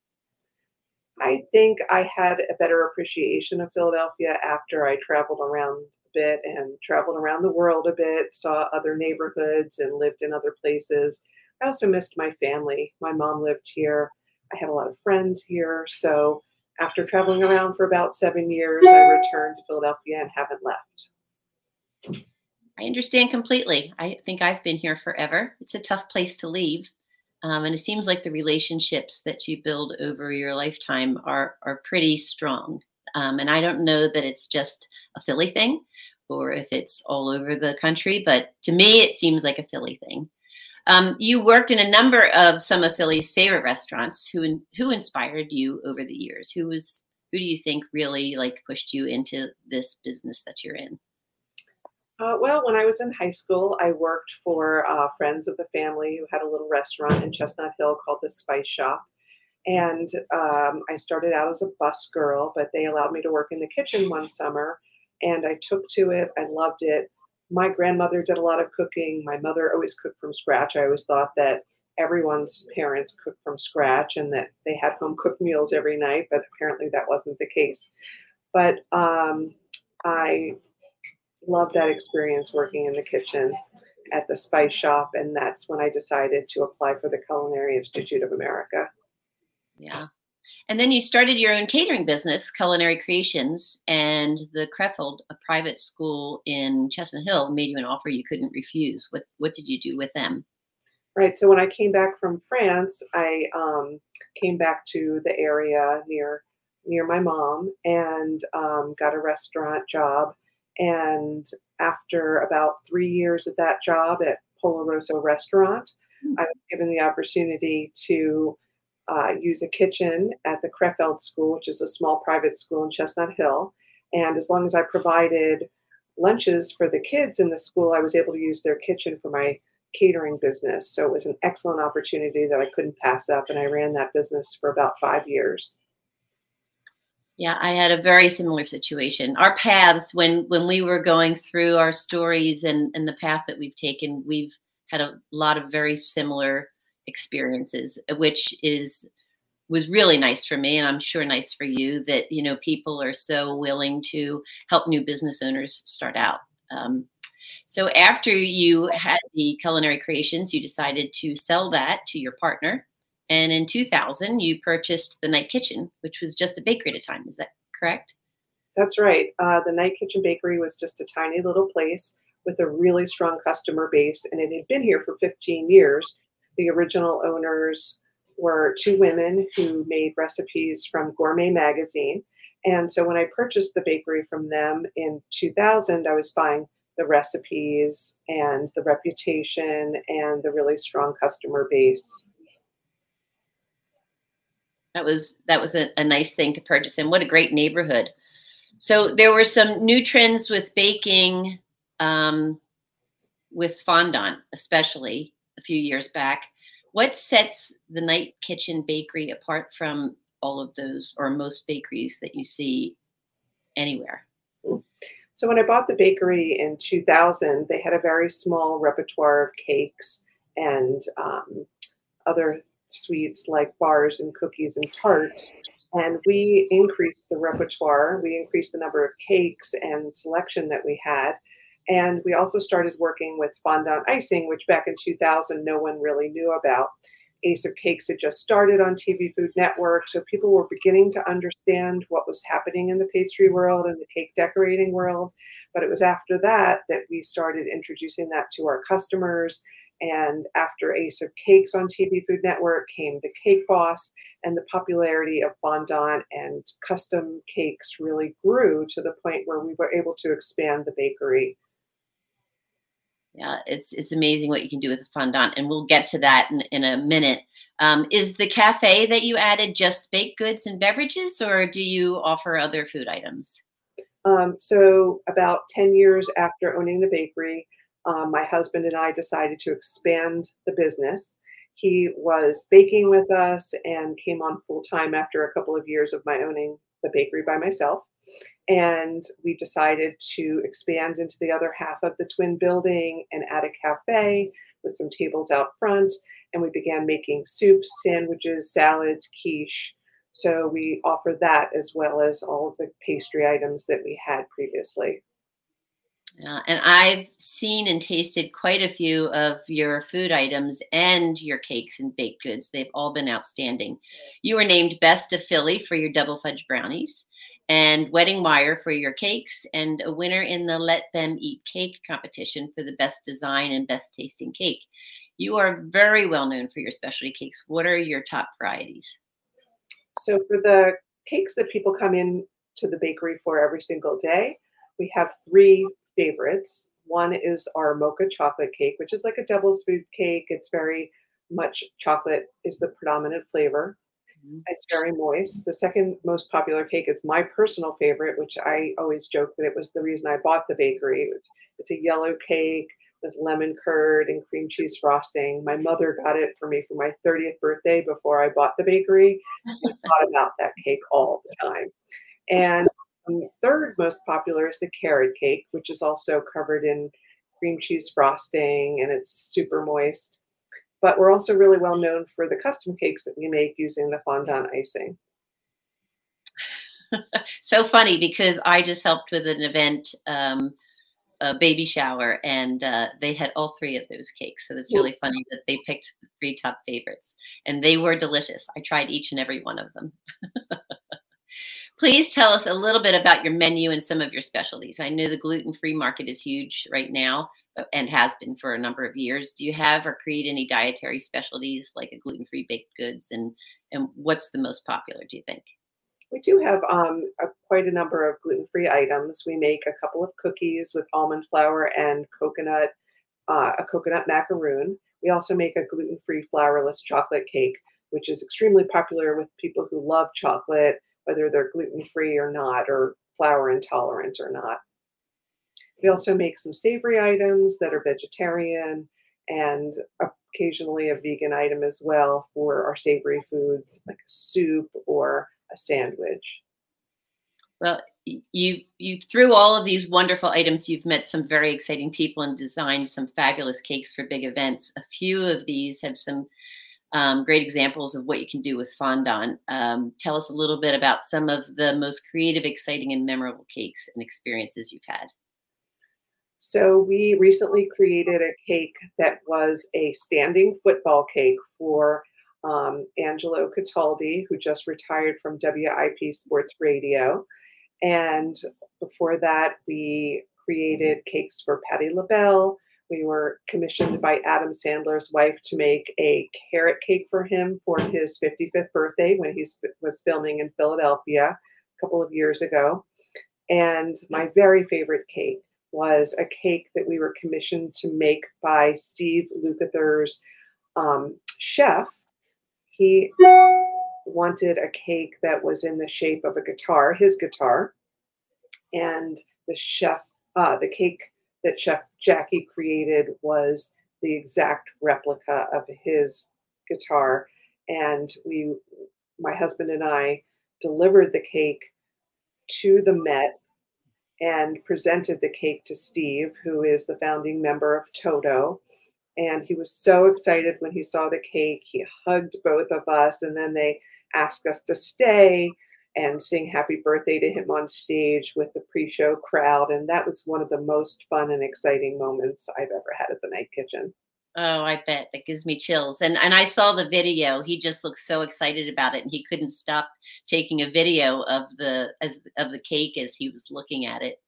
I think I had a better appreciation of Philadelphia after I traveled around a bit and traveled around the world a bit, saw other neighborhoods and lived in other places. I also missed my family. My mom lived here. I had a lot of friends here. So after traveling around for about seven years, I returned to Philadelphia and haven't left. I understand completely. I think I've been here forever. It's a tough place to leave. Um, and it seems like the relationships that you build over your lifetime are, are pretty strong. Um, and I don't know that it's just a Philly thing or if it's all over the country, but to me, it seems like a Philly thing. Um, you worked in a number of some of Philly's favorite restaurants. Who who inspired you over the years? Who was who do you think really like pushed you into this business that you're in? Uh, well, when I was in high school, I worked for uh, friends of the family who had a little restaurant in Chestnut Hill called the Spice Shop. And um, I started out as a bus girl, but they allowed me to work in the kitchen one summer, and I took to it. I loved it. My grandmother did a lot of cooking. My mother always cooked from scratch. I always thought that everyone's parents cooked from scratch and that they had home cooked meals every night, but apparently that wasn't the case. But um, I love that experience working in the kitchen at the spice shop, and that's when I decided to apply for the Culinary Institute of America. Yeah. And then you started your own catering business, Culinary Creations, and the Crefeld, a private school in Chestnut Hill, made you an offer you couldn't refuse. What what did you do with them? Right. So when I came back from France, I um, came back to the area near near my mom and um, got a restaurant job. And after about three years at that job at Pollo Rosso Restaurant, mm-hmm. I was given the opportunity to uh, use a kitchen at the Crefeld School, which is a small private school in Chestnut Hill. And as long as I provided lunches for the kids in the school, I was able to use their kitchen for my catering business. So it was an excellent opportunity that I couldn't pass up. And I ran that business for about five years. Yeah, I had a very similar situation. Our paths, when when we were going through our stories and, and the path that we've taken, we've had a lot of very similar experiences, which is was really nice for me and i'm sure nice for you that you know people are so willing to help new business owners start out. Um, so after you had the culinary creations you decided to sell that to your partner and in 2000 you purchased the night kitchen which was just a bakery at a time is that correct? That's right. Uh, the night kitchen bakery was just a tiny little place with a really strong customer base and it had been here for 15 years the original owners were two women who made recipes from Gourmet Magazine. And so when I purchased the bakery from them in 2000, I was buying the recipes and the reputation and the really strong customer base. That was that was a, a nice thing to purchase and what a great neighborhood. So there were some new trends with baking, um, with fondant, especially a few years back. What sets the Night Kitchen Bakery apart from all of those or most bakeries that you see anywhere? So when I bought the bakery in 2000, they had a very small repertoire of cakes and um, other sweets like bars and cookies and tarts. And we increased the repertoire, we increased the number of cakes and selection that we had. And we also started working with fondant icing, which back in 2000 no one really knew about. Ace of Cakes had just started on TV Food Network, so people were beginning to understand what was happening in the pastry world and the cake decorating world. But it was after that that we started introducing that to our customers. And after Ace of Cakes on TV Food Network came the Cake Boss, and the popularity of fondant and custom cakes really grew to the point where we were able to expand the bakery yeah, it's it's amazing what you can do with a fondant, and we'll get to that in, in a minute. Um, is the cafe that you added just baked goods and beverages, or do you offer other food items? Um, so, about 10 years after owning the bakery, um, my husband and I decided to expand the business. He was baking with us and came on full time after a couple of years of my owning the bakery by myself. And we decided to expand into the other half of the twin building and add a cafe with some tables out front. And we began making soups, sandwiches, salads, quiche. So we offer that as well as all of the pastry items that we had previously. And I've seen and tasted quite a few of your food items and your cakes and baked goods. They've all been outstanding. You were named Best of Philly for your double fudge brownies and Wedding Wire for your cakes, and a winner in the Let Them Eat Cake competition for the best design and best tasting cake. You are very well known for your specialty cakes. What are your top varieties? So, for the cakes that people come in to the bakery for every single day, we have three favorites. One is our mocha chocolate cake, which is like a devil's food cake. It's very much chocolate is the predominant flavor. Mm-hmm. It's very moist. The second most popular cake is my personal favorite, which I always joke that it was the reason I bought the bakery. It was, it's a yellow cake with lemon curd and cream cheese frosting. My mother got it for me for my 30th birthday before I bought the bakery. I thought about that cake all the time. And the third most popular is the carrot cake, which is also covered in cream cheese frosting and it's super moist. But we're also really well known for the custom cakes that we make using the fondant icing. so funny because I just helped with an event, um, a baby shower, and uh, they had all three of those cakes. So it's really funny that they picked the three top favorites, and they were delicious. I tried each and every one of them. Please tell us a little bit about your menu and some of your specialties. I know the gluten free market is huge right now uh, and has been for a number of years. Do you have or create any dietary specialties like a gluten free baked goods? And, and what's the most popular, do you think? We do have um, a, quite a number of gluten free items. We make a couple of cookies with almond flour and coconut, uh, a coconut macaroon. We also make a gluten free flourless chocolate cake, which is extremely popular with people who love chocolate whether they're gluten free or not, or flour intolerant or not. We also make some savory items that are vegetarian and occasionally a vegan item as well for our savory foods like a soup or a sandwich. Well, you you through all of these wonderful items you've met some very exciting people and designed some fabulous cakes for big events a few of these have some um, great examples of what you can do with fondant. Um, tell us a little bit about some of the most creative, exciting, and memorable cakes and experiences you've had. So, we recently created a cake that was a standing football cake for um, Angelo Cataldi, who just retired from WIP Sports Radio. And before that, we created cakes for Patti LaBelle, we were commissioned by Adam Sandler's wife to make a carrot cake for him for his 55th birthday when he was filming in Philadelphia a couple of years ago. And my very favorite cake was a cake that we were commissioned to make by Steve Lukather's um, chef. He wanted a cake that was in the shape of a guitar, his guitar. And the chef, uh, the cake that Chef Jackie created was the exact replica of his guitar. And we, my husband and I, delivered the cake to the Met and presented the cake to Steve, who is the founding member of Toto. And he was so excited when he saw the cake. He hugged both of us, and then they asked us to stay and sing happy birthday to him on stage with the pre-show crowd and that was one of the most fun and exciting moments i've ever had at the night kitchen. Oh i bet. That gives me chills. And and i saw the video. He just looked so excited about it and he couldn't stop taking a video of the as of the cake as he was looking at it.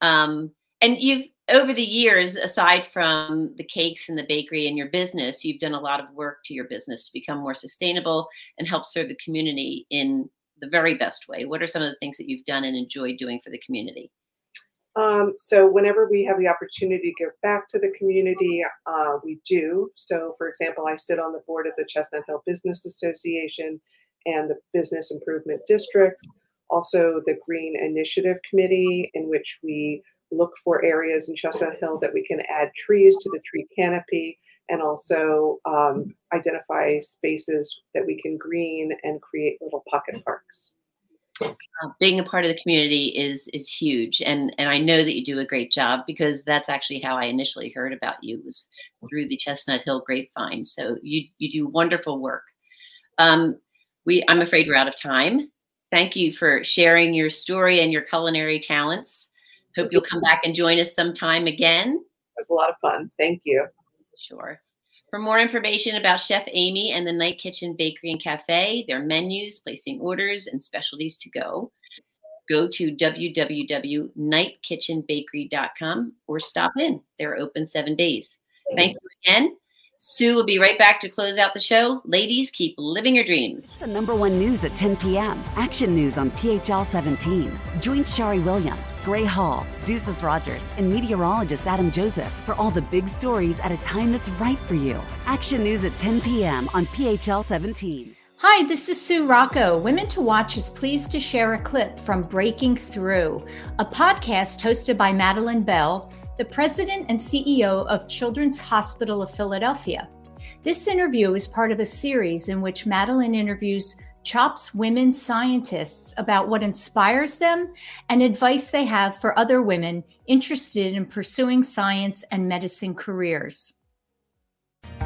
Um and you've over the years aside from the cakes and the bakery and your business you've done a lot of work to your business to become more sustainable and help serve the community in the very best way? What are some of the things that you've done and enjoyed doing for the community? Um, so whenever we have the opportunity to give back to the community, uh, we do. So, for example, I sit on the board of the Chestnut Hill Business Association and the Business Improvement District, also the Green Initiative Committee, in which we look for areas in Chestnut Hill that we can add trees to the tree canopy and also um, identify spaces that we can green and create little pocket parks. Uh, being a part of the community is is huge, and and I know that you do a great job because that's actually how I initially heard about you was through the Chestnut Hill Grapevine. So you you do wonderful work. Um, we I'm afraid we're out of time. Thank you for sharing your story and your culinary talents. Hope you'll come back and join us sometime again. It was a lot of fun. Thank you. Sure. For more information about Chef Amy and the Night Kitchen Bakery and Cafe, their menus, placing orders, and specialties to go, go to www.nightkitchenbakery.com or stop in. They're open seven days. Thank you again. Sue will be right back to close out the show. Ladies, keep living your dreams. The number one news at 10 p.m. Action News on PHL 17. Join Shari Williams, Gray Hall, Deuces Rogers, and meteorologist Adam Joseph for all the big stories at a time that's right for you. Action News at 10 p.m. on PHL 17. Hi, this is Sue Rocco. Women to Watch is pleased to share a clip from Breaking Through, a podcast hosted by Madeline Bell the president and CEO of Children's Hospital of Philadelphia. This interview is part of a series in which Madeline interviews CHOP's women scientists about what inspires them and advice they have for other women interested in pursuing science and medicine careers.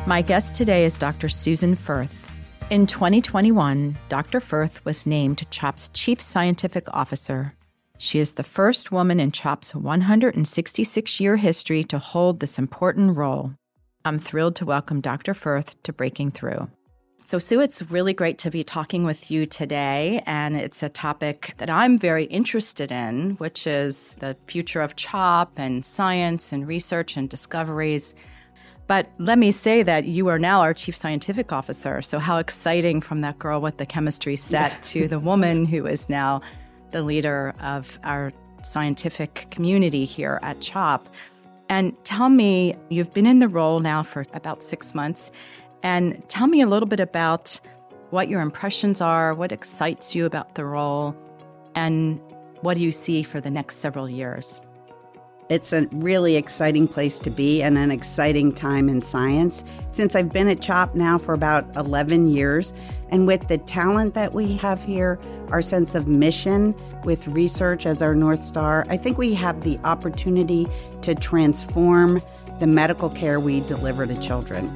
My guest today is Dr. Susan Furth. In 2021, Dr. Furth was named CHOP's Chief Scientific Officer. She is the first woman in CHOP's 166 year history to hold this important role. I'm thrilled to welcome Dr. Furth to Breaking Through. So, Sue, it's really great to be talking with you today. And it's a topic that I'm very interested in, which is the future of CHOP and science and research and discoveries. But let me say that you are now our chief scientific officer. So, how exciting from that girl with the chemistry set yeah. to the woman who is now the leader of our scientific community here at CHOP. And tell me, you've been in the role now for about six months. And tell me a little bit about what your impressions are, what excites you about the role, and what do you see for the next several years? It's a really exciting place to be and an exciting time in science. Since I've been at CHOP now for about 11 years, and with the talent that we have here, our sense of mission with research as our North Star, I think we have the opportunity to transform the medical care we deliver to children.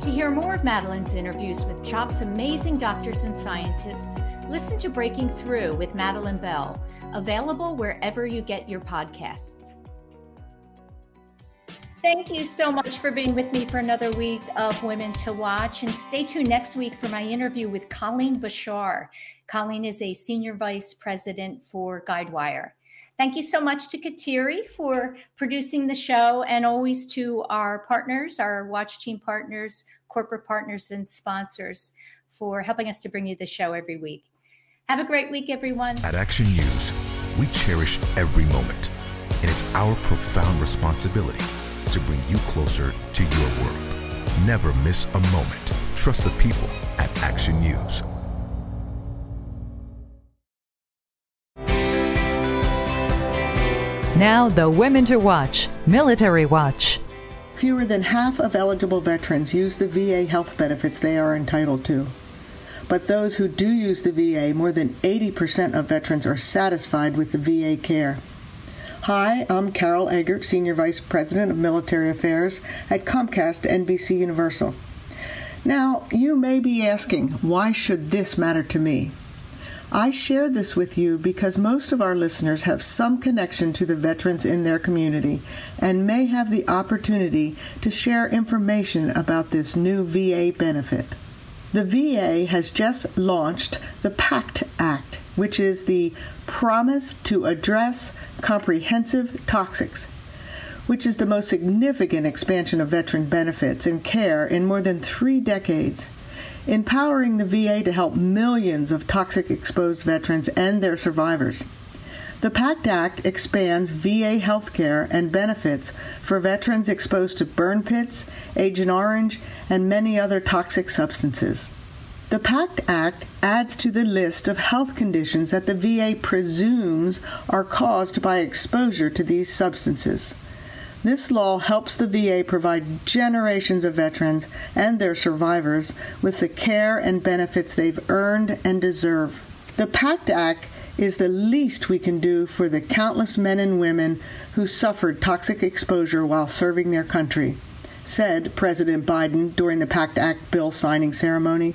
To hear more of Madeline's interviews with CHOP's amazing doctors and scientists, listen to Breaking Through with Madeline Bell, available wherever you get your podcasts. Thank you so much for being with me for another week of Women to Watch. And stay tuned next week for my interview with Colleen Bashar. Colleen is a senior vice president for Guidewire. Thank you so much to Kateri for producing the show and always to our partners, our watch team partners, corporate partners, and sponsors for helping us to bring you the show every week. Have a great week, everyone. At Action News, we cherish every moment, and it's our profound responsibility to bring you closer to your world. Never miss a moment. Trust the people at Action News. Now, the Women to Watch Military Watch. Fewer than half of eligible veterans use the VA health benefits they are entitled to. But those who do use the VA, more than 80% of veterans are satisfied with the VA care. Hi, I'm Carol Eggert, Senior Vice President of Military Affairs at Comcast NBC Universal. Now, you may be asking, why should this matter to me? I share this with you because most of our listeners have some connection to the veterans in their community and may have the opportunity to share information about this new VA benefit. The VA has just launched the PACT Act, which is the Promise to Address Comprehensive Toxics, which is the most significant expansion of veteran benefits and care in more than three decades empowering the VA to help millions of toxic exposed veterans and their survivors. The PACT Act expands VA health care and benefits for veterans exposed to burn pits, Agent Orange, and many other toxic substances. The PACT Act adds to the list of health conditions that the VA presumes are caused by exposure to these substances. This law helps the VA provide generations of veterans and their survivors with the care and benefits they've earned and deserve. The PACT Act is the least we can do for the countless men and women who suffered toxic exposure while serving their country, said President Biden during the PACT Act bill signing ceremony.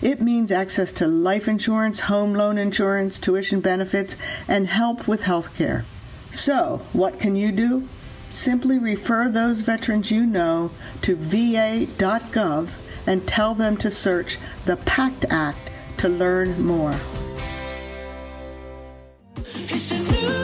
It means access to life insurance, home loan insurance, tuition benefits, and help with health care. So, what can you do? Simply refer those veterans you know to va.gov and tell them to search the PACT Act to learn more. It's a new